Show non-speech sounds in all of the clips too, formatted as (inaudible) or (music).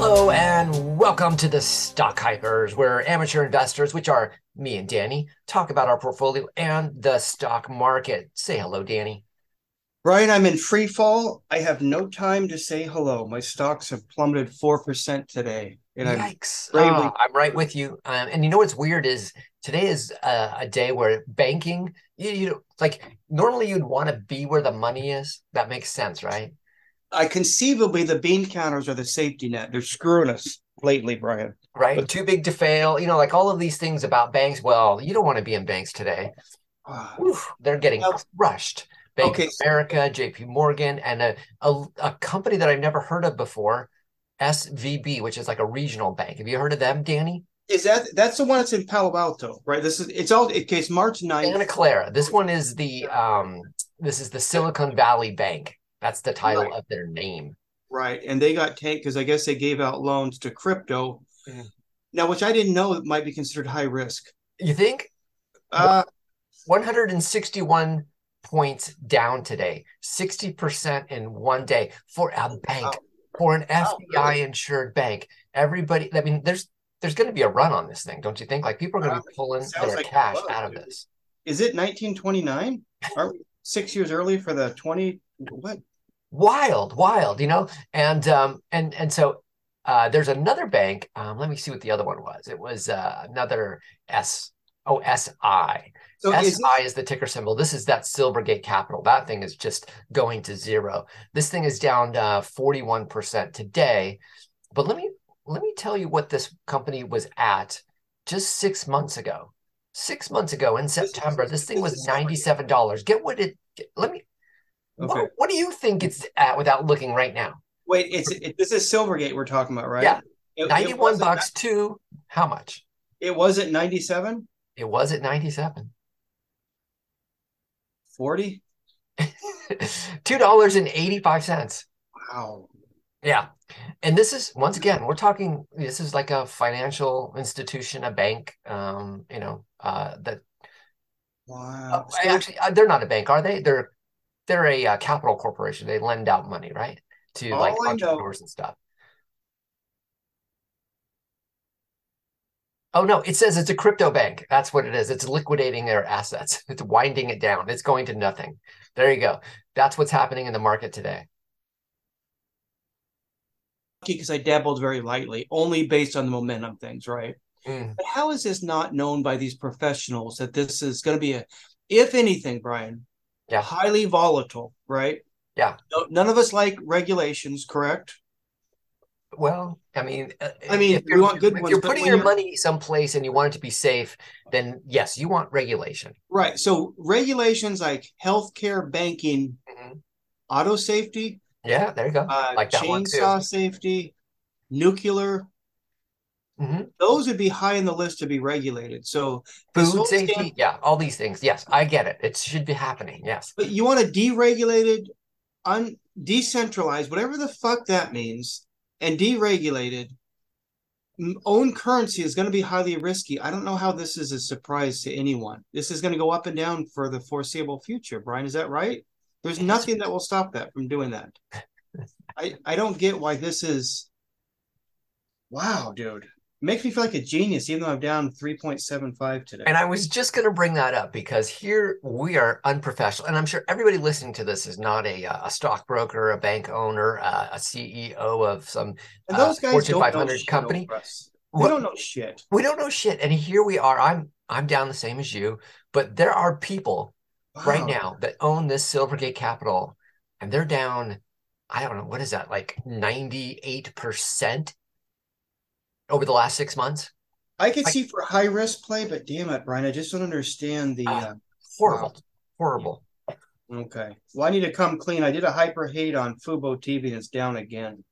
Hello and welcome to the Stock Hypers, where amateur investors, which are me and Danny, talk about our portfolio and the stock market. Say hello, Danny. Brian, I'm in free fall. I have no time to say hello. My stocks have plummeted 4% today. And Yikes. I'm, oh, I'm right with you. Um, and you know what's weird is today is a, a day where banking, you, you know, like normally you'd want to be where the money is. That makes sense, right? I conceivably the bean counters are the safety net. They're screwing us lately, Brian. Right. But, Too big to fail. You know, like all of these things about banks. Well, you don't want to be in banks today. Uh, Oof, they're getting well, crushed. Bank okay. of America, JP Morgan, and a, a, a company that I've never heard of before, SVB, which is like a regional bank. Have you heard of them, Danny? Is that that's the one that's in Palo Alto, right? This is it's all in case March 9th. Santa Clara. This one is the um this is the Silicon Valley Bank. That's the title right. of their name. Right. And they got tanked because I guess they gave out loans to crypto. Mm. Now, which I didn't know might be considered high risk. You think? Uh 161 points down today, 60% in one day for a bank, wow. for an FBI insured bank. Everybody, I mean, there's there's going to be a run on this thing, don't you think? Like people are going to be pulling their like cash out of this. Is it 1929? Are we six years early for the 20? What? Wild, wild, you know, and um, and and so uh, there's another bank. Um, let me see what the other one was. It was uh, another S Oh, SI. So SI is, is, the ticker symbol. This is that Silvergate Capital. That thing is just going to zero. This thing is down uh, 41% today. But let me let me tell you what this company was at just six months ago. Six months ago in September, this, thing was $97. Get what it get, let me okay. what, what, do you think it's at without looking right now? Wait, it's it, this is Silvergate we're talking about, right? Yeah. It, 91 it bucks to how much? It was at 97? It was at 97. 40? (laughs) $2.85. Wow. Yeah. And this is once again, we're talking this is like a financial institution, a bank, um, you know, uh that Wow. Uh, actually uh, they're not a bank, are they? They're they're a uh, capital corporation. They lend out money, right? To like entrepreneurs and stuff. Oh no, it says it's a crypto bank. That's what it is. It's liquidating their assets. (laughs) It's winding it down. It's going to nothing. There you go. That's what's happening in the market today. Because I dabbled very lightly, only based on the momentum things, right? Mm. But how is this not known by these professionals that this is going to be a, if anything, Brian, yeah, highly volatile, right? Yeah. No, none of us like regulations, correct? Well, I mean, uh, I mean, we want good if ones. You're putting your you're... money someplace and you want it to be safe. Then yes, you want regulation. Right. So regulations like healthcare, banking, mm-hmm. auto safety. Yeah, there you go. Uh, like that chainsaw safety, nuclear. Mm-hmm. Those would be high in the list to be regulated. So food safety, stand... yeah, all these things. Yes, I get it. It should be happening. Yes, but you want a deregulated, un decentralized, whatever the fuck that means and deregulated, own currency is going to be highly risky. I don't know how this is a surprise to anyone. This is going to go up and down for the foreseeable future. Brian, is that right? There's nothing that will stop that from doing that. (laughs) I, I don't get why this is. Wow, dude makes me feel like a genius, even though I'm down 3.75 today. And I was just going to bring that up because here we are unprofessional. And I'm sure everybody listening to this is not a, uh, a stockbroker, a bank owner, uh, a CEO of some uh, Fortune 500 company. We don't know shit. We don't know shit. And here we are. I'm I'm down the same as you, but there are people wow. right now that own this Silvergate Capital, and they're down. I don't know what is that like 98 percent over the last six months? I could I, see for high risk play, but damn it, Brian, I just don't understand the uh, uh, horrible, wow. horrible. Okay, well, I need to come clean. I did a hyper hate on Fubo TV, and it's down again.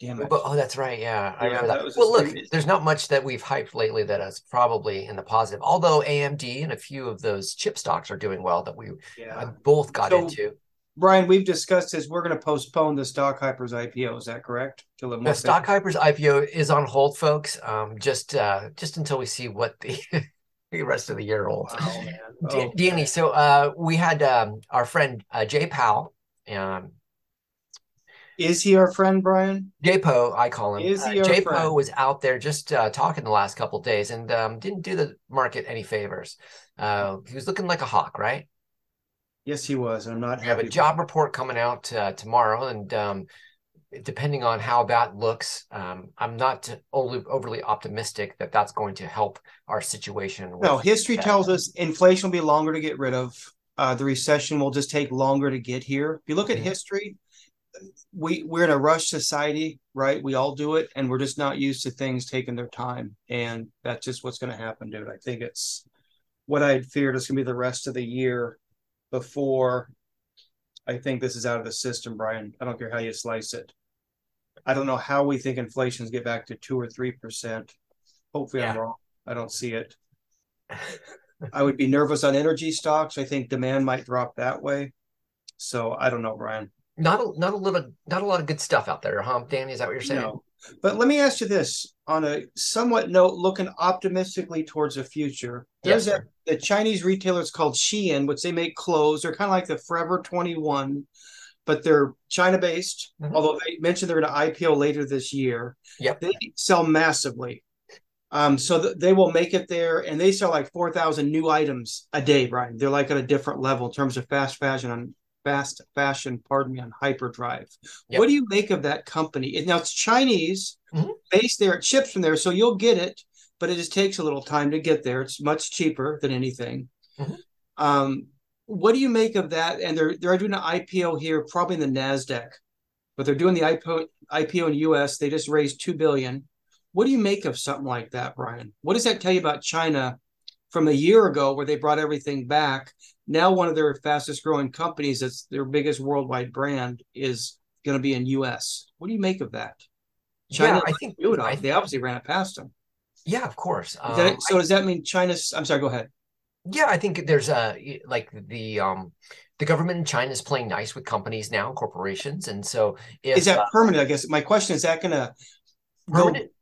Damn it! But, oh, that's right. Yeah, I remember that. that well, look, there's not much that we've hyped lately that is probably in the positive. Although AMD and a few of those chip stocks are doing well that we yeah. uh, both got so, into. Brian, we've discussed this. We're going to postpone the Stock Hypers IPO. Is that correct? Till the Stock Hypers IPO is on hold, folks. Um, just uh, just until we see what the (laughs) the rest of the year holds. Wow, oh, Danny, (laughs) so uh, we had um, our friend uh, Jay Powell. Um, Is he our friend, Brian? JPO, I call him. Is he uh, JPO friend? was out there just uh, talking the last couple days and um, didn't do the market any favors. Uh, he was looking like a hawk, right? Yes, he was. I'm not. We have a job report coming out uh, tomorrow, and um, depending on how that looks, um, I'm not overly, overly optimistic that that's going to help our situation. No, history that. tells us inflation will be longer to get rid of. Uh, the recession will just take longer to get here. If you look at mm-hmm. history, we we're in a rush society, right? We all do it, and we're just not used to things taking their time, and that's just what's going to happen, dude. I think it's what I had feared is going to be the rest of the year before I think this is out of the system, Brian. I don't care how you slice it. I don't know how we think inflations get back to two or three percent. Hopefully, yeah. I'm wrong. I don't see it. (laughs) I would be nervous on energy stocks. I think demand might drop that way. So I don't know, Brian not a not a little not a lot of good stuff out there, huh, Danny? Is that what you're saying? No. But let me ask you this on a somewhat note, looking optimistically towards the future. There's yes, a the Chinese retailers called Shein, which they make clothes. They're kind of like the Forever 21, but they're China based. Mm-hmm. Although they mentioned they're going to IPO later this year. Yep. They sell massively. Um, so th- they will make it there, and they sell like four thousand new items a day, Brian. They're like at a different level in terms of fast fashion on fast fashion, pardon me, on hyperdrive. Yep. What do you make of that company? Now it's Chinese mm-hmm. based there, it ships from there, so you'll get it, but it just takes a little time to get there. It's much cheaper than anything. Mm-hmm. Um, what do you make of that? And they're they're doing an IPO here, probably in the Nasdaq, but they're doing the IPO IPO in the US. They just raised two billion. What do you make of something like that, Brian? What does that tell you about China from a year ago, where they brought everything back, now one of their fastest growing companies that's their biggest worldwide brand is going to be in us what do you make of that? China yeah, i think I, they obviously ran it past them. Yeah of course. Um, so I, does that mean china's i'm sorry go ahead. Yeah i think there's a like the um the government in China is playing nice with companies now, corporations, and so if, is that uh, permanent? I guess? My question is: that going to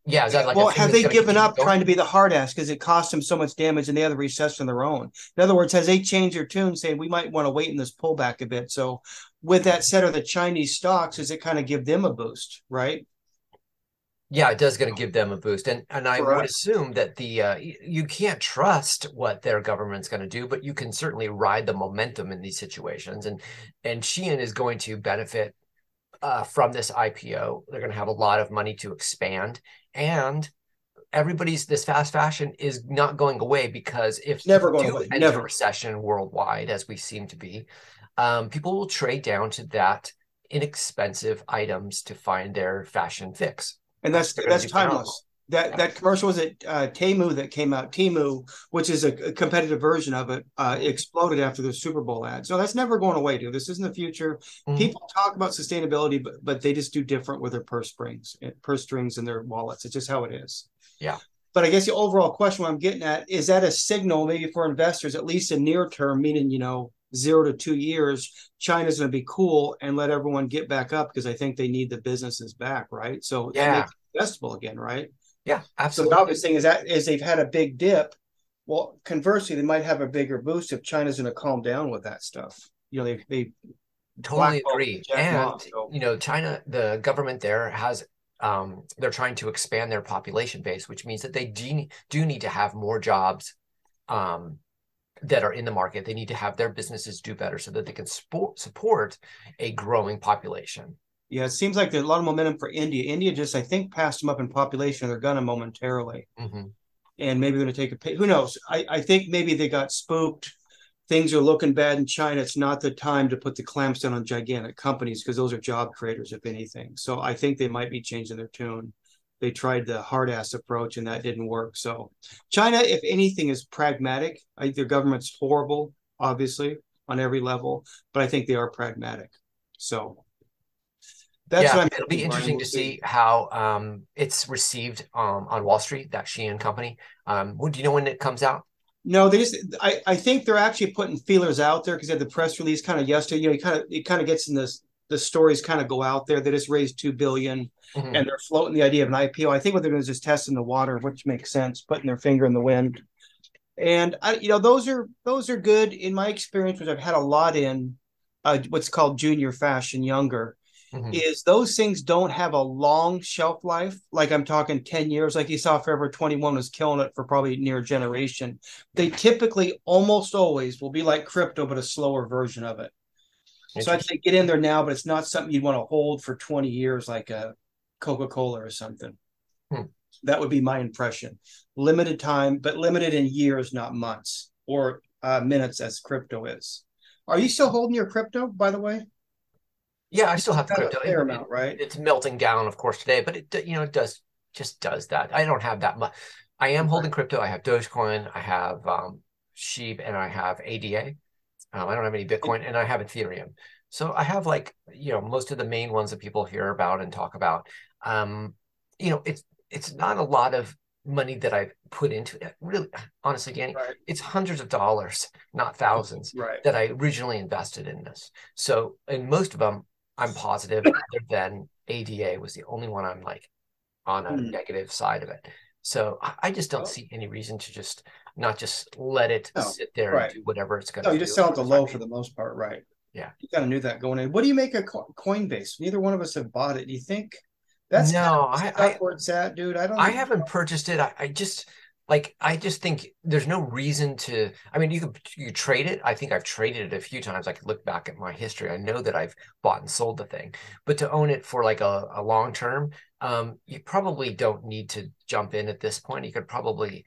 Yeah, is that like well, have they given up going? trying to be the hard ass because it cost them so much damage and they had to recess on their own? In other words, has they changed their tune, saying we might want to wait in this pullback a bit? So, with that said, are the Chinese stocks? Does it kind of give them a boost, right? Yeah, it does going to give them a boost, and and I would assume that the uh, you can't trust what their government's going to do, but you can certainly ride the momentum in these situations, and and Shein is going to benefit uh, from this IPO. They're going to have a lot of money to expand, and everybody's this fast fashion is not going away because if never going away, never. recession worldwide as we seem to be, um, people will trade down to that inexpensive items to find their fashion fix, and that's that's timeless that that commercial was it uh, Temu that came out. Temu, which is a, a competitive version of it, uh, exploded after the Super Bowl ad. So that's never going away, dude. This isn't the future. Mm-hmm. People talk about sustainability, but but they just do different with their purse strings, eh, purse strings, and their wallets. It's just how it is. Yeah. But I guess the overall question I'm getting at is that a signal maybe for investors, at least in near term, meaning you know zero to two years, China's going to be cool and let everyone get back up because I think they need the businesses back, right? So yeah, investable again, right? Yeah, absolutely. So the obvious thing is that is they've had a big dip. Well, conversely, they might have a bigger boost if China's going to calm down with that stuff. You know, they they totally agree. And so. you know, China, the government there has um, they're trying to expand their population base, which means that they do, do need to have more jobs um, that are in the market. They need to have their businesses do better so that they can support, support a growing population. Yeah, it seems like there's a lot of momentum for India. India just, I think, passed them up in population. They're gonna momentarily, mm-hmm. and maybe going to take a. Pay. Who knows? I, I think maybe they got spooked. Things are looking bad in China. It's not the time to put the clamps down on gigantic companies because those are job creators, if anything. So I think they might be changing their tune. They tried the hard ass approach and that didn't work. So China, if anything, is pragmatic. I their government's horrible, obviously, on every level, but I think they are pragmatic. So that's yeah, it'll be interesting to see how um, it's received um, on Wall Street. That Shein company. Um, do you know when it comes out? No, they just. I, I think they're actually putting feelers out there because they had the press release kind of yesterday. You know, it kind of it kind of gets in this. The stories kind of go out there. They just raised two billion, mm-hmm. and they're floating the idea of an IPO. I think what they're doing is just testing the water, which makes sense, putting their finger in the wind. And I, you know, those are those are good in my experience, which I've had a lot in uh, what's called junior fashion, younger mm-hmm. is those things don't have a long shelf life. Like I'm talking 10 years, like you saw Forever 21 was killing it for probably near a generation. They typically almost always will be like crypto, but a slower version of it. So I'd say get in there now, but it's not something you'd want to hold for 20 years like a Coca-Cola or something. Hmm. That would be my impression. Limited time, but limited in years, not months or uh, minutes as crypto is. Are you still holding your crypto, by the way? Yeah, I still have the crypto. fair it, amount, right? It's melting down, of course, today, but it you know it does just does that. I don't have that much. I am holding crypto. I have Dogecoin, I have um, Shib, and I have ADA. Um, I don't have any Bitcoin, and I have Ethereum. So I have like you know most of the main ones that people hear about and talk about. Um, you know, it's it's not a lot of money that I've put into it. Really, honestly, Danny, right. it's hundreds of dollars, not thousands, right. that I originally invested in this. So, in most of them, I'm positive. other than ADA was the only one I'm like on a mm. negative side of it. So I just don't see any reason to just not just let it no, sit there right. and do whatever it's going to. No, you just sell it the low for the most part, right? Yeah, you kind of knew that going in. What do you make of Coinbase? Neither one of us have bought it. Do you think that's no, I, I where it's at, dude. I don't. I haven't purchased it. I, I just like I just think there's no reason to. I mean, you could you trade it. I think I've traded it a few times. I could look back at my history. I know that I've bought and sold the thing, but to own it for like a, a long term, um, you probably don't need to jump in at this point. You could probably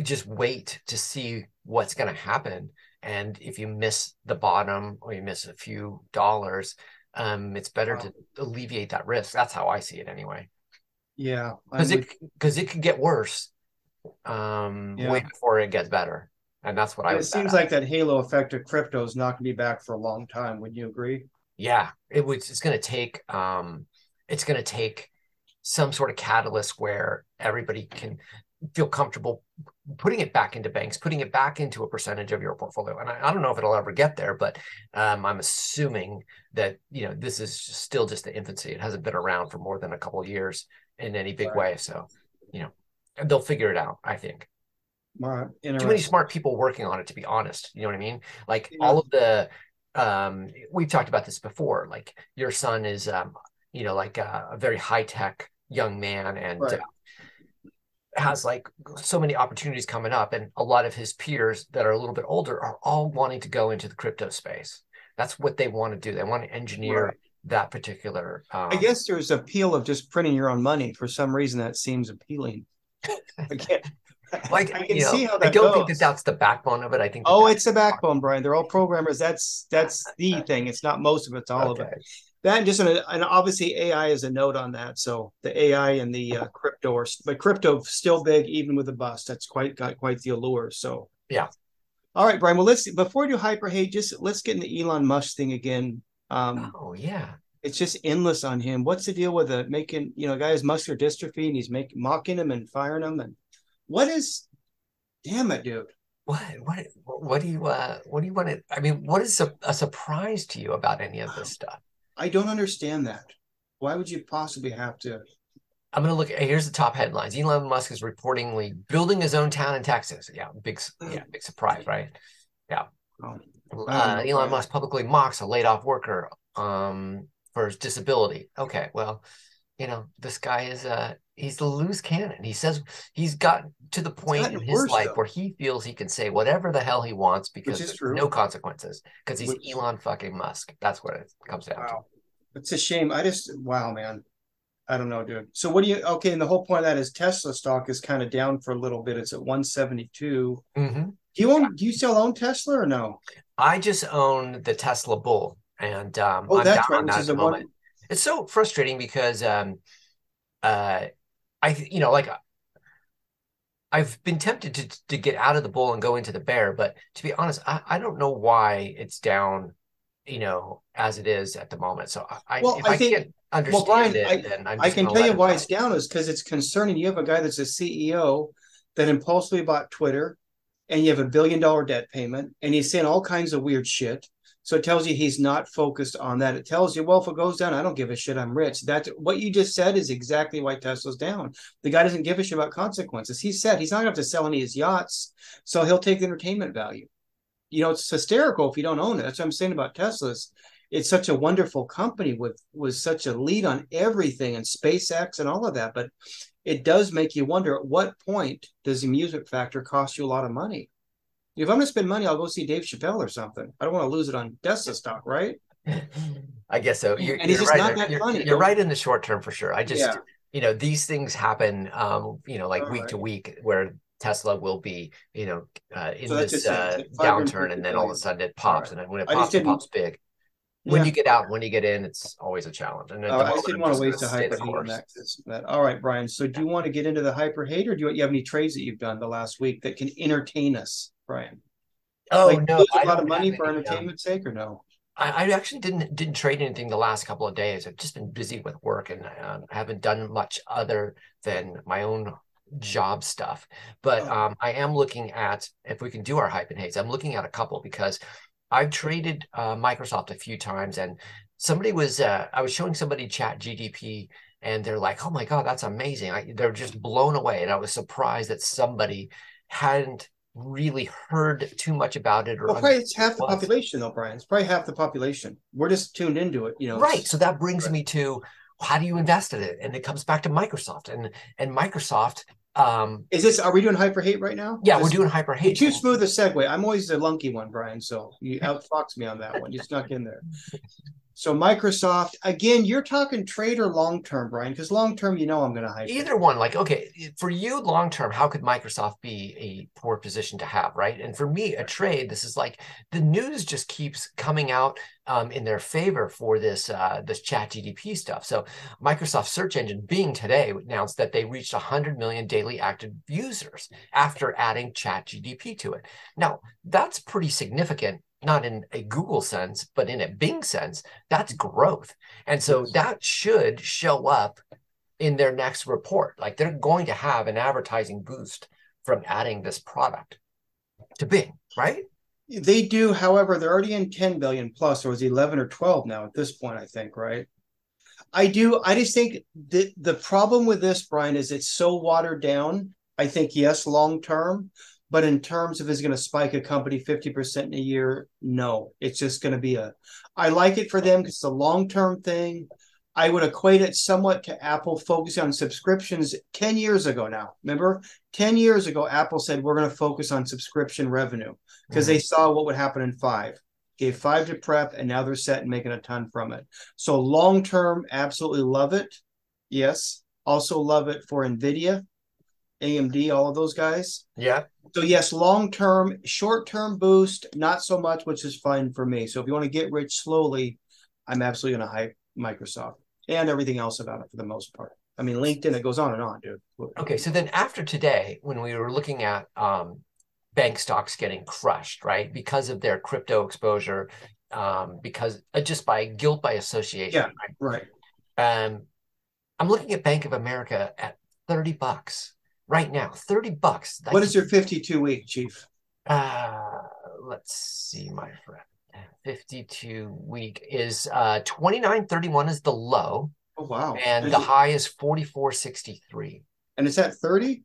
just wait to see what's going to happen. And if you miss the bottom or you miss a few dollars, um, it's better wow. to alleviate that risk. That's how I see it anyway. Yeah, because it because it could get worse um, yeah. way before it gets better, and that's what I. It seems like that halo effect of crypto is not going to be back for a long time. Would you agree? Yeah, it was. It's going to take. Um, it's going to take some sort of catalyst where everybody can feel comfortable putting it back into banks, putting it back into a percentage of your portfolio. And I, I don't know if it'll ever get there, but um, I'm assuming that you know this is still just the infancy. It hasn't been around for more than a couple years in any big right. way. So, you know, they'll figure it out. I think. Right. Too many smart people working on it, to be honest. You know what I mean? Like yeah. all of the, um, we've talked about this before. Like your son is, um, you know, like a, a very high tech young man, and right. uh, has like so many opportunities coming up and a lot of his peers that are a little bit older are all wanting to go into the crypto space that's what they want to do they want to engineer right. that particular um, i guess there's appeal of just printing your own money for some reason that seems appealing i can't (laughs) like I can you know, see how that I don't goes. think that that's the backbone of it. I think. oh, it's the backbone, Brian. They're all programmers. That's that's (laughs) the thing. It's not most of it. It's all okay. of it that and just an, and obviously AI is a note on that. So the AI and the uh, crypto are, but crypto still big even with the bust. That's quite got quite the allure. So yeah. All right, Brian. Well, let's before we do hyper hate, just let's get into Elon Musk thing again. Um, oh yeah, it's just endless on him. What's the deal with the making? You know, guy has muscular dystrophy and he's making mocking him and firing him. And what is? Damn it, dude. What what what do you uh what do you want to? I mean, what is a, a surprise to you about any of this stuff? I don't understand that. Why would you possibly have to? I'm going to look. Here's the top headlines. Elon Musk is reportedly building his own town in Texas. Yeah, big. Yeah, big surprise, right? Yeah. Oh, uh, Elon Musk publicly mocks a laid off worker um, for his disability. Okay, well, you know, this guy is uh he's the loose cannon. He says he's got to the point in his worse, life though. where he feels he can say whatever the hell he wants because there's no consequences because he's Which, Elon fucking Musk. That's what it comes down wow. to. It's a shame. I just wow, man. I don't know, dude. So what do you okay? And the whole point of that is Tesla stock is kind of down for a little bit. It's at 172. Mm-hmm. Do you own do you still own Tesla or no? I just own the Tesla Bull and um oh, I'm that's down right, on that at the moment. One it's so frustrating because um uh I you know like I've been tempted to to get out of the bull and go into the bear, but to be honest, I, I don't know why it's down, you know, as it is at the moment. So I well, if I, I think, can't understand well, Brian, it, I, then I'm I can tell you why it's down is because it's concerning. You have a guy that's a CEO that impulsively bought Twitter, and you have a billion dollar debt payment, and he's saying all kinds of weird shit. So it tells you he's not focused on that. It tells you, well, if it goes down, I don't give a shit. I'm rich. That's what you just said is exactly why Tesla's down. The guy doesn't give a shit about consequences. He said he's not going to have to sell any of his yachts, so he'll take the entertainment value. You know, it's hysterical if you don't own it. That's what I'm saying about Teslas. it's such a wonderful company with with such a lead on everything and SpaceX and all of that. But it does make you wonder at what point does the amusement factor cost you a lot of money? If I'm going to spend money, I'll go see Dave Chappelle or something. I don't want to lose it on Tesla stock, right? (laughs) I guess so. You're, and he's just right. not that you're, funny. You're right in the short term for sure. I just, yeah. you know, these things happen, um, you know, like All week right. to week where Tesla will be, you know, uh, in so this uh, downturn, and then all of a sudden it pops, right. and when it pops, it pops big. When yeah. you get out, when you get in, it's always a challenge. And oh, I just didn't want to waste a hyper hate. All right, Brian. So, do you want to get into the hyper hate, or do you, you have any trades that you've done the last week that can entertain us, Brian? Oh like, no, a lot of money for entertainment's sake, or no? I, I, actually didn't didn't trade anything the last couple of days. I've just been busy with work, and um, I haven't done much other than my own job stuff. But oh. um, I am looking at if we can do our hype and hates. I'm looking at a couple because I've traded uh, Microsoft a few times, and somebody was uh, I was showing somebody ChatGPT, and they're like, "Oh my god, that's amazing!" I, they're just blown away, and I was surprised that somebody hadn't really heard too much about it. Or well, probably it's half the population, though, Brian. It's probably half the population. We're just tuned into it, you know. Right. So that brings right. me to how do you invest in it? And it comes back to Microsoft, and and Microsoft um, is this are we doing hyper hate right now? Yeah, we're doing hyper hate. Too smooth a segue. I'm always the lunky one, Brian. So you (laughs) outfox me on that one. You snuck in there. (laughs) So Microsoft, again, you're talking trade or long term, Brian, because long term, you know I'm going to hype. Either one, like okay, for you, long term, how could Microsoft be a poor position to have, right? And for me, a trade, this is like the news just keeps coming out um, in their favor for this uh, this ChatGPT stuff. So Microsoft search engine Bing today announced that they reached 100 million daily active users after adding ChatGPT to it. Now that's pretty significant not in a Google sense, but in a Bing sense, that's growth. And so that should show up in their next report. Like they're going to have an advertising boost from adding this product to Bing, right? They do. However, they're already in 10 billion plus, or was 11 or 12 now at this point, I think, right? I do. I just think that the problem with this, Brian, is it's so watered down. I think, yes, long term, but in terms of is going to spike a company 50% in a year, no. It's just going to be a I like it for them because it's a long-term thing. I would equate it somewhat to Apple focusing on subscriptions 10 years ago now. Remember, 10 years ago, Apple said we're going to focus on subscription revenue because mm-hmm. they saw what would happen in five. Gave five to prep, and now they're set and making a ton from it. So long term, absolutely love it. Yes. Also love it for NVIDIA AMD, all of those guys. Yeah. So yes, long term, short term boost, not so much, which is fine for me. So if you want to get rich slowly, I'm absolutely going to hype Microsoft and everything else about it for the most part. I mean, LinkedIn, it goes on and on, dude. Okay, so then after today, when we were looking at um, bank stocks getting crushed, right, because of their crypto exposure, um, because uh, just by guilt by association, yeah, right. right. Um, I'm looking at Bank of America at 30 bucks right now, 30 bucks. What is your 52 week, Chief? Uh, let's see, my friend. 52 week is uh 29.31 is the low. Oh wow. And is the it... high is 44.63. And is that 30?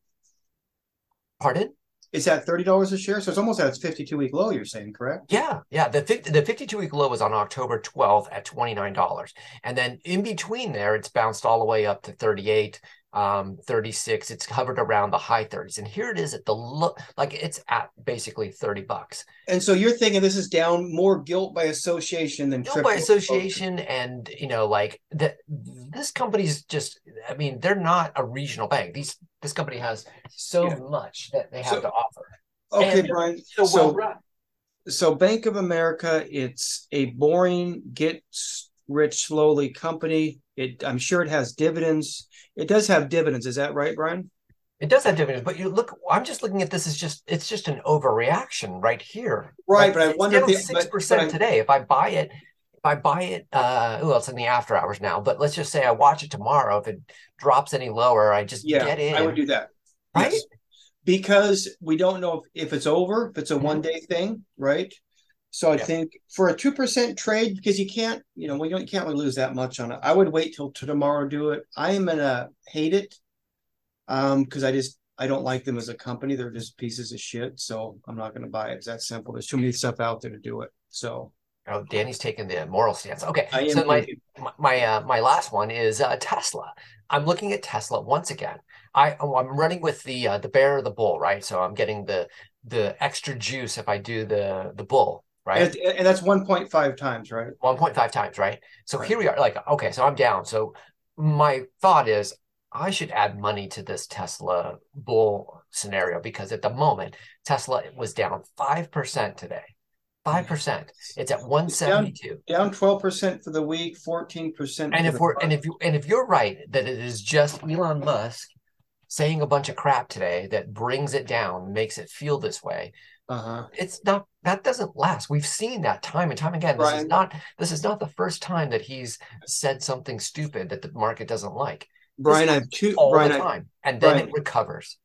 Pardon? Is that thirty dollars a share? So it's almost at its fifty-two week low. You're saying correct? Yeah, yeah. The 50, the fifty-two week low was on October twelfth at twenty-nine dollars, and then in between there, it's bounced all the way up to thirty-eight, um, 36. It's hovered around the high 30s. And here it is at the look like it's at basically 30 bucks. And so you're thinking this is down more guilt by association than guilt by association. And, you know, like that this company's just, I mean, they're not a regional bank. These, this company has so yeah. much that they have so, to offer. Okay, and Brian. So, so, well so Bank of America, it's a boring, get rich slowly company. It, I'm sure it has dividends it does have dividends. Is that right, Brian? It does have dividends, but you look. I'm just looking at this as just it's just an overreaction right here. Right, like, but I wonder if six percent today. If I buy it, if I buy it, uh, well, it's in the after hours now. But let's just say I watch it tomorrow. If it drops any lower, I just yeah, get in. I would do that. Right. Yes. Because we don't know if, if it's over, if it's a mm-hmm. one day thing, right? So I yeah. think for a two percent trade, because you can't, you know, we don't you can't really lose that much on it. I would wait till to tomorrow do it. I am gonna hate it, um, because I just I don't like them as a company. They're just pieces of shit. So I'm not gonna buy it. It's that simple. There's too many stuff out there to do it. So Oh, Danny's taking the moral stance. Okay, so my my uh, my last one is uh, Tesla. I'm looking at Tesla once again. I oh, I'm running with the uh, the bear or the bull, right? So I'm getting the the extra juice if I do the the bull, right? And, and that's 1.5 times, right? 1.5 times, right? So right. here we are. Like, okay, so I'm down. So my thought is I should add money to this Tesla bull scenario because at the moment Tesla was down five percent today. Hmm. Five percent. It's at one seventy two. Down twelve percent for the week, fourteen percent. And if we're and if you and if you're right that it is just Elon Musk saying a bunch of crap today that brings it down, makes it feel this way. Uh-huh. It's not that doesn't last. We've seen that time and time again. This is not this is not the first time that he's said something stupid that the market doesn't like. Brian, I have two all Brian, the time, and then Brian, it recovers.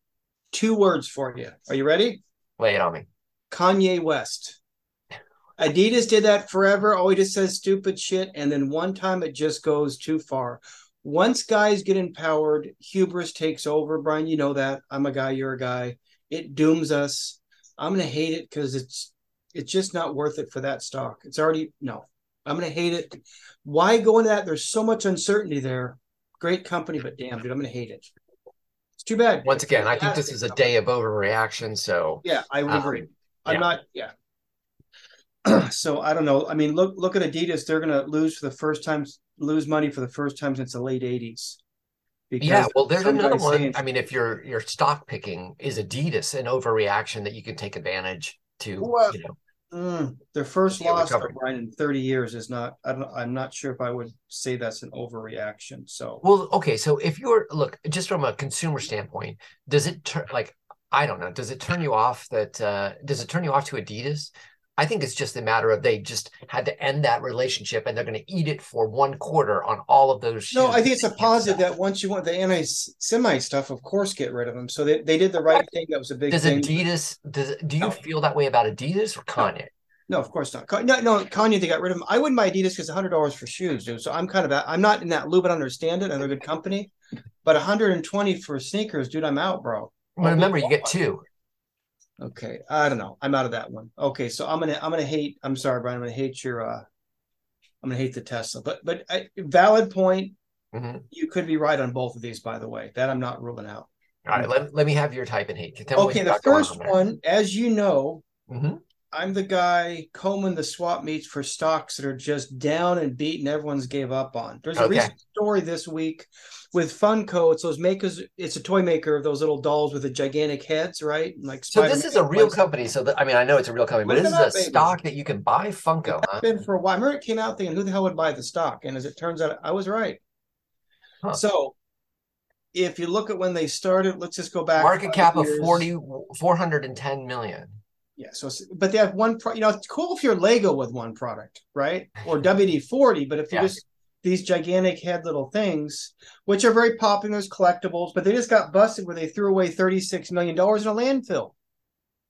Two words for you. Are you ready? Lay it on me. Kanye West. Adidas did that forever. Always just says stupid shit, and then one time it just goes too far. Once guys get empowered, hubris takes over. Brian, you know that. I'm a guy. You're a guy. It dooms us. I'm gonna hate it because it's it's just not worth it for that stock. It's already no. I'm gonna hate it. Why go into that? There's so much uncertainty there. Great company, but damn, dude, I'm gonna hate it. It's too bad. Once again, I think this is a day of overreaction. So yeah, I would um, agree. I'm yeah. not. Yeah. (clears throat) so I don't know. I mean, look look at Adidas. They're gonna lose for the first time, lose money for the first time since the late '80s. Yeah, well, there's another one. Saying, I mean, if your your stock picking is Adidas, an overreaction that you can take advantage to, well, you know, Mm, their first loss Brian in 30 years is not. I don't. I'm not sure if I would say that's an overreaction. So well, okay. So if you're look just from a consumer standpoint, does it turn like I don't know? Does it turn you off that? uh Does it turn you off to Adidas? I think it's just a matter of they just had to end that relationship and they're going to eat it for one quarter on all of those. No, I think it's a positive that once you want the anti semi stuff, of course, get rid of them. So they, they did the right thing. That was a big does thing. Adidas, does do you no. feel that way about Adidas or Kanye? No, of course not. No, no, Kanye, they got rid of them. I wouldn't buy Adidas because hundred dollars for shoes, dude. So I'm kind of, I'm not in that loop, but understand it, and they're a good company. But 120 for sneakers, dude, I'm out, bro. But remember, you get two. Okay, I don't know. I'm out of that one. Okay, so I'm gonna I'm gonna hate. I'm sorry, Brian. I'm gonna hate your. uh I'm gonna hate the Tesla, but but I, valid point. Mm-hmm. You could be right on both of these, by the way. That I'm not ruling out. All right, let, let me have your type and hate. Tell okay, the first on one, as you know, mm-hmm. I'm the guy combing the swap meets for stocks that are just down and beaten. Everyone's gave up on. There's a okay. recent story this week with Funko. It's those makers. It's a toy maker of those little dolls with the gigantic heads, right? Like so. Spider-Man this is a real company. So that, I mean, I know it's a real company, but this is a baby. stock that you can buy. Funko. Huh? Been for a while. I remember it came out thinking, who the hell would buy the stock? And as it turns out, I was right. Huh. So if you look at when they started, let's just go back. Market cap years. of 40, 410 million. Yeah. So, but they have one. Pro- you know, it's cool if you're Lego with one product, right? Or (laughs) WD forty. But if you yeah. just these gigantic head little things, which are very popular as collectibles, but they just got busted where they threw away thirty six million dollars in a landfill.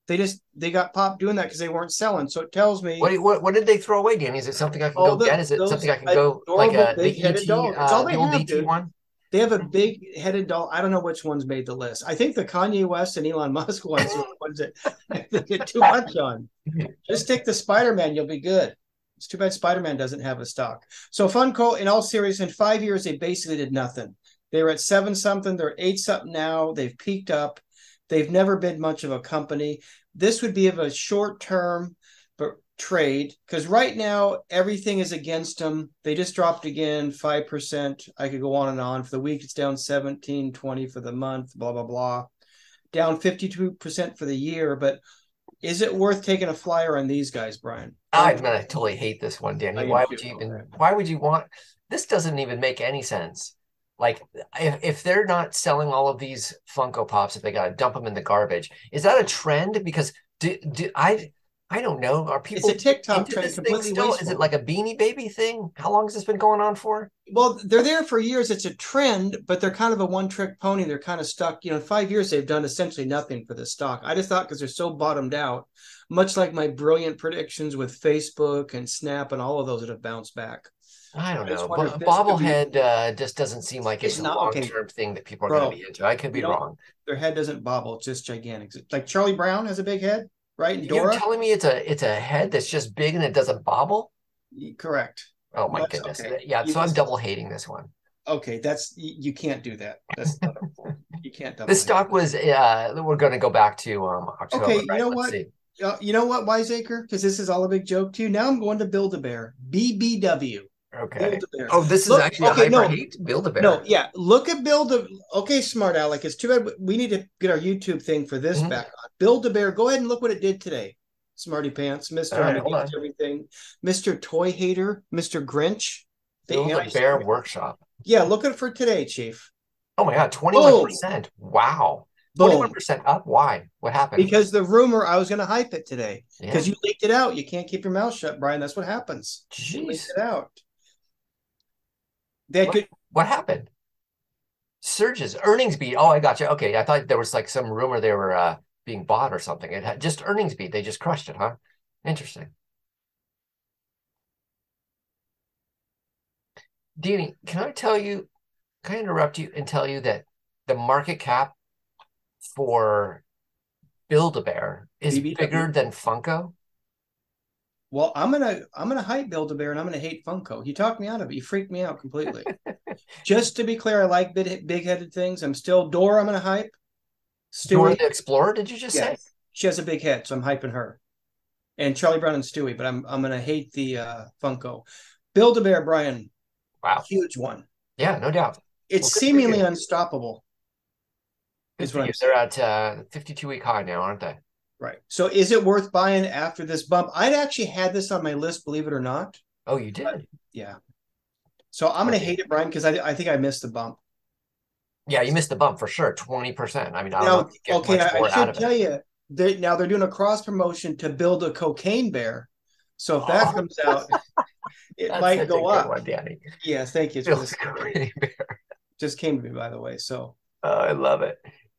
They just they got popped doing that because they weren't selling. So it tells me what, what, what did they throw away, Danny? Is it something I can go the, get? Is it something I can go like a the ET, uh, the old ET one? They have a big headed doll. I don't know which ones made the list. I think the Kanye West and Elon Musk (laughs) ones are ones that (laughs) get too much on. Just take the Spider Man, you'll be good. It's too bad Spider Man doesn't have a stock. So Funko, in all seriousness, in five years they basically did nothing. They were at seven something. They're eight something now. They've peaked up. They've never been much of a company. This would be of a short term trade because right now everything is against them. They just dropped again 5%. I could go on and on. For the week, it's down 17, 20 for the month, blah, blah, blah. Down 52% for the year. But is it worth taking a flyer on these guys, Brian? I, man, I totally hate this one, Danny. Why would you even, why would you want, this doesn't even make any sense. Like if, if they're not selling all of these Funko Pops, if they got to dump them in the garbage, is that a trend? Because do, do I I don't know. Are people? It's a TikTok trend. Completely still? Is it like a Beanie Baby thing? How long has this been going on for? Well, they're there for years. It's a trend, but they're kind of a one-trick pony. They're kind of stuck. You know, five years they've done essentially nothing for this stock. I just thought because they're so bottomed out, much like my brilliant predictions with Facebook and Snap and all of those that have bounced back. I don't I know. Bobblehead be... uh, just doesn't seem like it's, it's a long-term okay. thing that people are going to be into. I could be wrong. Their head doesn't bobble; it's just gigantic. Like Charlie Brown has a big head right? Dora? You're telling me it's a it's a head that's just big and it doesn't bobble? Correct. Oh my that's, goodness. Okay. Yeah, you so I'm double hating this one. Okay, that's you can't do that. That's you can't. Double this stock was. Uh, we're going to go back to um October. Okay, right? you know Let's what? See. Uh, you know what, Wiseacre? Because this is all a big joke to you. Now I'm going to Build a Bear. BBW. Okay. Oh, this is Look, actually okay, a hyper no, hate. Build a bear. No, yeah. Look at Build a. Okay, smart Alec. It's too bad we need to get our YouTube thing for this mm-hmm. back on. Build a bear. Go ahead and look what it did today. Smarty pants, Mister right, everything, Mister Toy Hater, Mister Grinch. Build a bear workshop. Yeah, look at it for today, Chief. Oh my God, twenty one percent. Wow. 21% up. Why? What happened? Because the rumor I was going to hype it today. Because yeah. you leaked it out. You can't keep your mouth shut, Brian. That's what happens. Jeez. You leaked it out. That what, could what happened? Surges, earnings beat. Oh, I got you. Okay, I thought there was like some rumor they were uh, being bought or something. It had just earnings beat. They just crushed it, huh? Interesting. Deanie, can I tell you? Can I interrupt you and tell you that the market cap for Build a Bear is BBW. bigger than Funko? Well, I'm gonna I'm gonna hype Build a Bear and I'm gonna hate Funko. He talked me out of it. He freaked me out completely. (laughs) Just to be clear, I like big big headed things. I'm still Dora. I'm gonna hype. Stewie. The Explorer. Did you just say? She has a big head, so I'm hyping her. And Charlie Brown and Stewie, but I'm I'm gonna hate the uh, Funko. Build a Bear, Brian. Wow, huge one. Yeah, no doubt. It's well, seemingly unstoppable. Is what They're at uh, 52 week high now, aren't they? Right. So is it worth buying after this bump? I'd actually had this on my list, believe it or not. Oh, you did? But, yeah. So I'm going to hate it, Brian, because I, I think I missed the bump. Yeah, you missed the bump for sure. 20%. I mean, I now, okay, I, I should tell it. you, they, now they're doing a cross promotion to build a cocaine bear. So if that oh. comes out, (laughs) it might go up. One, Danny. Yeah, thank you. Just, just came to me, by the way. So oh, I love it.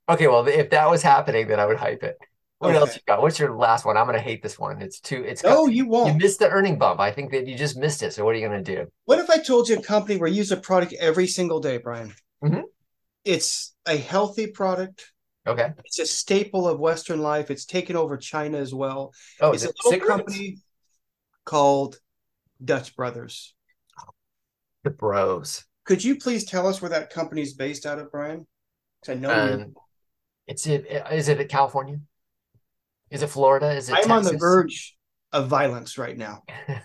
Okay, well, if that was happening, then I would hype it. What okay. else you got? What's your last one? I'm gonna hate this one. It's too. It's no, got, you won't. You missed the earning bump. I think that you just missed it. So what are you gonna do? What if I told you a company where you use a product every single day, Brian? Mm-hmm. It's a healthy product. Okay. It's a staple of Western life. It's taken over China as well. Oh, it's a little cigarettes? company called Dutch Brothers. The Bros. Could you please tell us where that company is based out of, Brian? I know um, it's it. Is it California? Is it Florida? Is it? I'm Texas? on the verge of violence right now. (laughs)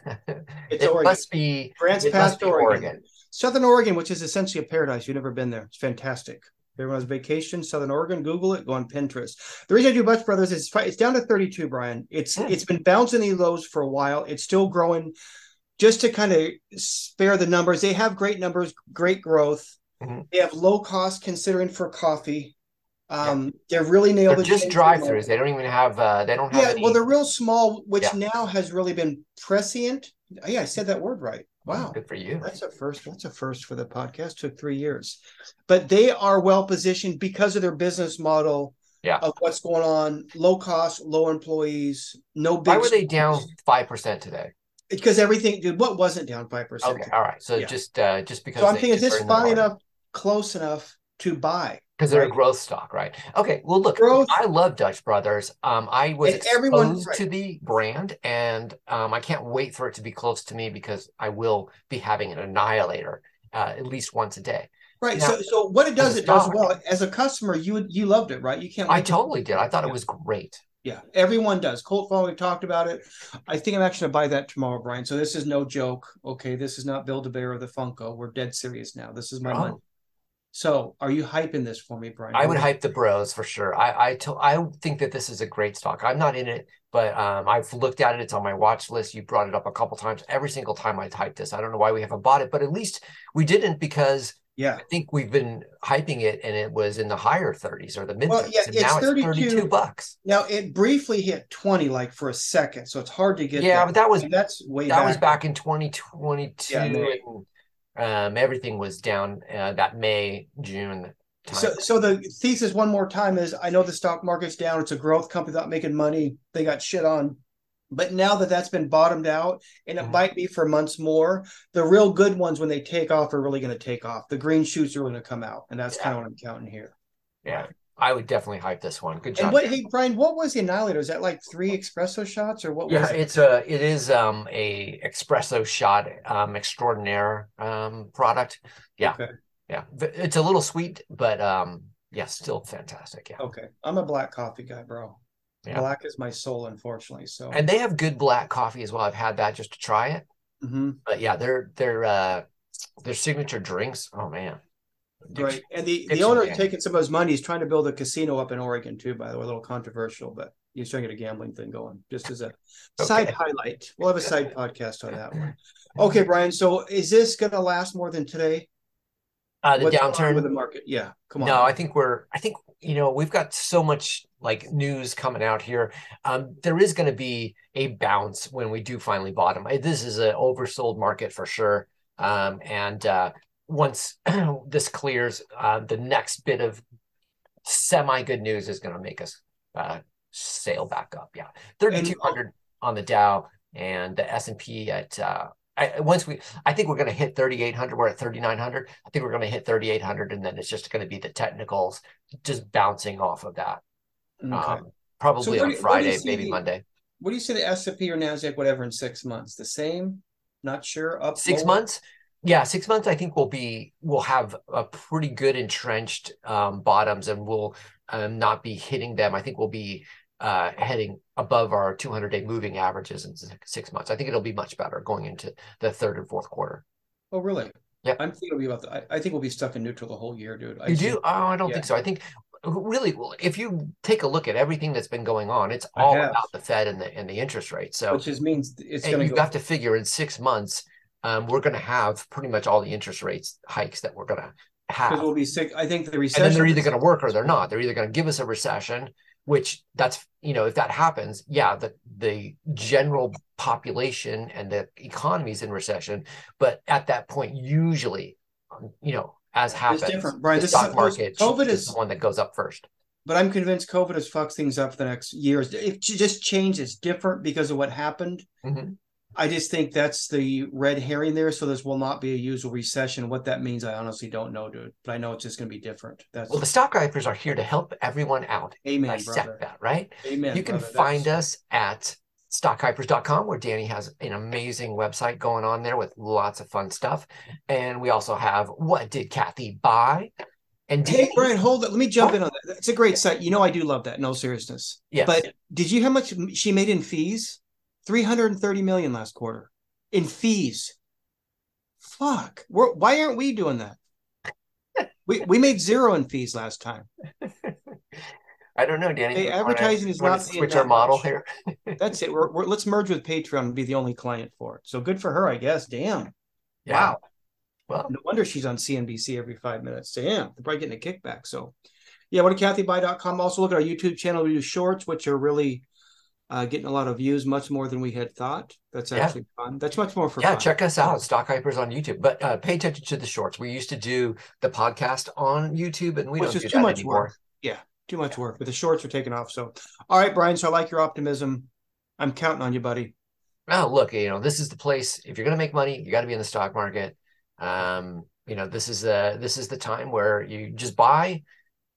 It's it Oregon. must be France past Oregon. Oregon. Southern Oregon, which is essentially a paradise. You've never been there. It's fantastic. Everyone's vacation, Southern Oregon. Google it. Go on Pinterest. The reason I do Dutch Brothers is it's down to 32, Brian. It's mm. it's been bouncing these lows for a while. It's still growing. Just to kind of spare the numbers, they have great numbers, great growth. Mm-hmm. They have low cost considering for coffee. Um, yeah. they're really nailed. They're just drive-throughs. They don't even have. Uh, they don't have. Yeah, any... well, they're real small, which yeah. now has really been prescient. Yeah, I said that word right. Wow, good for you. That's a first. That's a first for the podcast. Took three years, but they are well positioned because of their business model. Yeah. Of what's going on, low cost, low employees, no big. Why were they down five percent today? Because everything, dude. What wasn't down five percent? Okay, all right. So yeah. just uh just because. So I'm thinking, is this fine enough, close enough to buy? Because they're right. a growth stock, right? Okay, well, look, growth. I love Dutch Brothers. Um, I was and exposed everyone, right. to the brand, and um, I can't wait for it to be close to me because I will be having an Annihilator uh, at least once a day. Right. Now, so, so what it does, it does well. As a customer, you you loved it, right? You can't. I totally did. I thought yeah. it was great. Yeah, everyone does. Colt Farm, we've talked about it. I think I'm actually gonna buy that tomorrow, Brian. So this is no joke. Okay, this is not Build a Bear or the Funko. We're dead serious now. This is my oh. money. So, are you hyping this for me, Brian? I would hype the Bros for sure. I I, t- I think that this is a great stock. I'm not in it, but um, I've looked at it. It's on my watch list. You brought it up a couple times. Every single time I type this, I don't know why we haven't bought it, but at least we didn't because yeah, I think we've been hyping it, and it was in the higher 30s or the mid. Well, yeah, it's now 32, it's 32 bucks. Now it briefly hit 20 like for a second, so it's hard to get. Yeah, that. but that was that's way that back. was back in 2022. Yeah, um, everything was down uh, that May June so, so the thesis one more time is: I know the stock market's down. It's a growth company not making money. They got shit on, but now that that's been bottomed out, and it mm-hmm. might be for months more, the real good ones when they take off are really going to take off. The green shoots are going to come out, and that's yeah. kind of what I'm counting here. Yeah. I would definitely hype this one. Good job. And what, hey Brian, what was the annihilator? Is that like three espresso shots or what? Yeah, it? it's a it is um a espresso shot um extraordinaire um product. Yeah, okay. yeah, it's a little sweet, but um yeah, still fantastic. Yeah. Okay, I'm a black coffee guy, bro. Yeah. Black is my soul, unfortunately. So and they have good black coffee as well. I've had that just to try it. Mm-hmm. But yeah, their their uh their signature drinks. Oh man, right. And the the owner taking some of his money. He's trying to build a casino up in Oregon too. By the way, a little controversial, but he's trying to get a gambling thing going. Just as a okay. side highlight. We'll have a side (laughs) podcast on that one. Okay, Brian. So is this going to last more than today? Uh, the What's downturn with the market. Yeah, come on. No, I think we're. I think you know we've got so much like news coming out here. Um, there is going to be a bounce when we do finally bottom. This is an oversold market for sure. Um, and uh, once (clears throat) this clears, uh, the next bit of semi good news is going to make us uh, sail back up. Yeah, thirty two hundred on the Dow and the S and P at. Uh, I, once we, I think we're going to hit 3,800. We're at 3,900. I think we're going to hit 3,800, and then it's just going to be the technicals just bouncing off of that. Okay. Um, probably so on Friday, maybe the, Monday. What do you see the S&P or Nasdaq, whatever, in six months? The same? Not sure. Up six lower? months. Yeah, six months. I think we'll be we'll have a pretty good entrenched um, bottoms, and we'll um, not be hitting them. I think we'll be uh, heading above our 200 day moving averages in six months. I think it'll be much better going into the third and fourth quarter. Oh, really? Yeah, I'm thinking it'll be about. The, I, I, think we'll be stuck in neutral the whole year, dude. I you do? Oh, I don't yeah. think so. I think really if you take a look at everything that's been going on it's all about the fed and the and the interest rate so which just means it's going to you have to figure in six months um, we're going to have pretty much all the interest rates hikes that we're going to have because we'll be sick i think the recession and then they're either going to work or they're not they're either going to give us a recession which that's you know if that happens yeah the the general population and the economy is in recession but at that point usually um, you know as happens. It's different, Brian. The stock market COVID is, the one that goes up first. But I'm convinced COVID has fucked things up for the next years. It just changes different because of what happened. Mm-hmm. I just think that's the red herring there. So this will not be a usual recession. What that means, I honestly don't know, dude. But I know it's just going to be different. That's well, the stock hypers are here to help everyone out. Amen, brother. that, right? Amen. You can brother. find that's... us at stockhypers.com where Danny has an amazing website going on there with lots of fun stuff. And we also have what did Kathy buy? And hey, Brian, hold it. Let me jump what? in on that. It's a great site. You know, I do love that. No seriousness. Yes. But did you how much she made in fees? 330 million last quarter in fees. Fuck. We're, why aren't we doing that? we we made zero in fees last time. (laughs) I don't know, Danny. Hey, advertising is not switch our model here. (laughs) That's it. We're, we're, let's merge with Patreon and be the only client for it. So good for her, I guess. Damn. Yeah. Wow. Well, no wonder she's on CNBC every five minutes. Damn, they're probably getting a kickback. So, yeah, what to kathybuy.com. Also, look at our YouTube channel. We do shorts, which are really uh, getting a lot of views, much more than we had thought. That's actually yeah. fun. That's much more for yeah. Fun. Check us out, Stock Hypers on YouTube. But uh, pay attention to the shorts. We used to do the podcast on YouTube, and we Which don't do too that much anymore. Work. Yeah, too much work, but the shorts are taking off. So, all right, Brian. So I like your optimism. I'm counting on you, buddy. Well, look, you know, this is the place. If you're going to make money, you got to be in the stock market. Um, you know, this is the this is the time where you just buy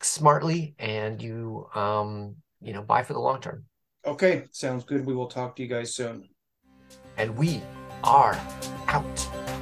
smartly and you um, you know, buy for the long term. Okay, sounds good. We will talk to you guys soon. And we are out.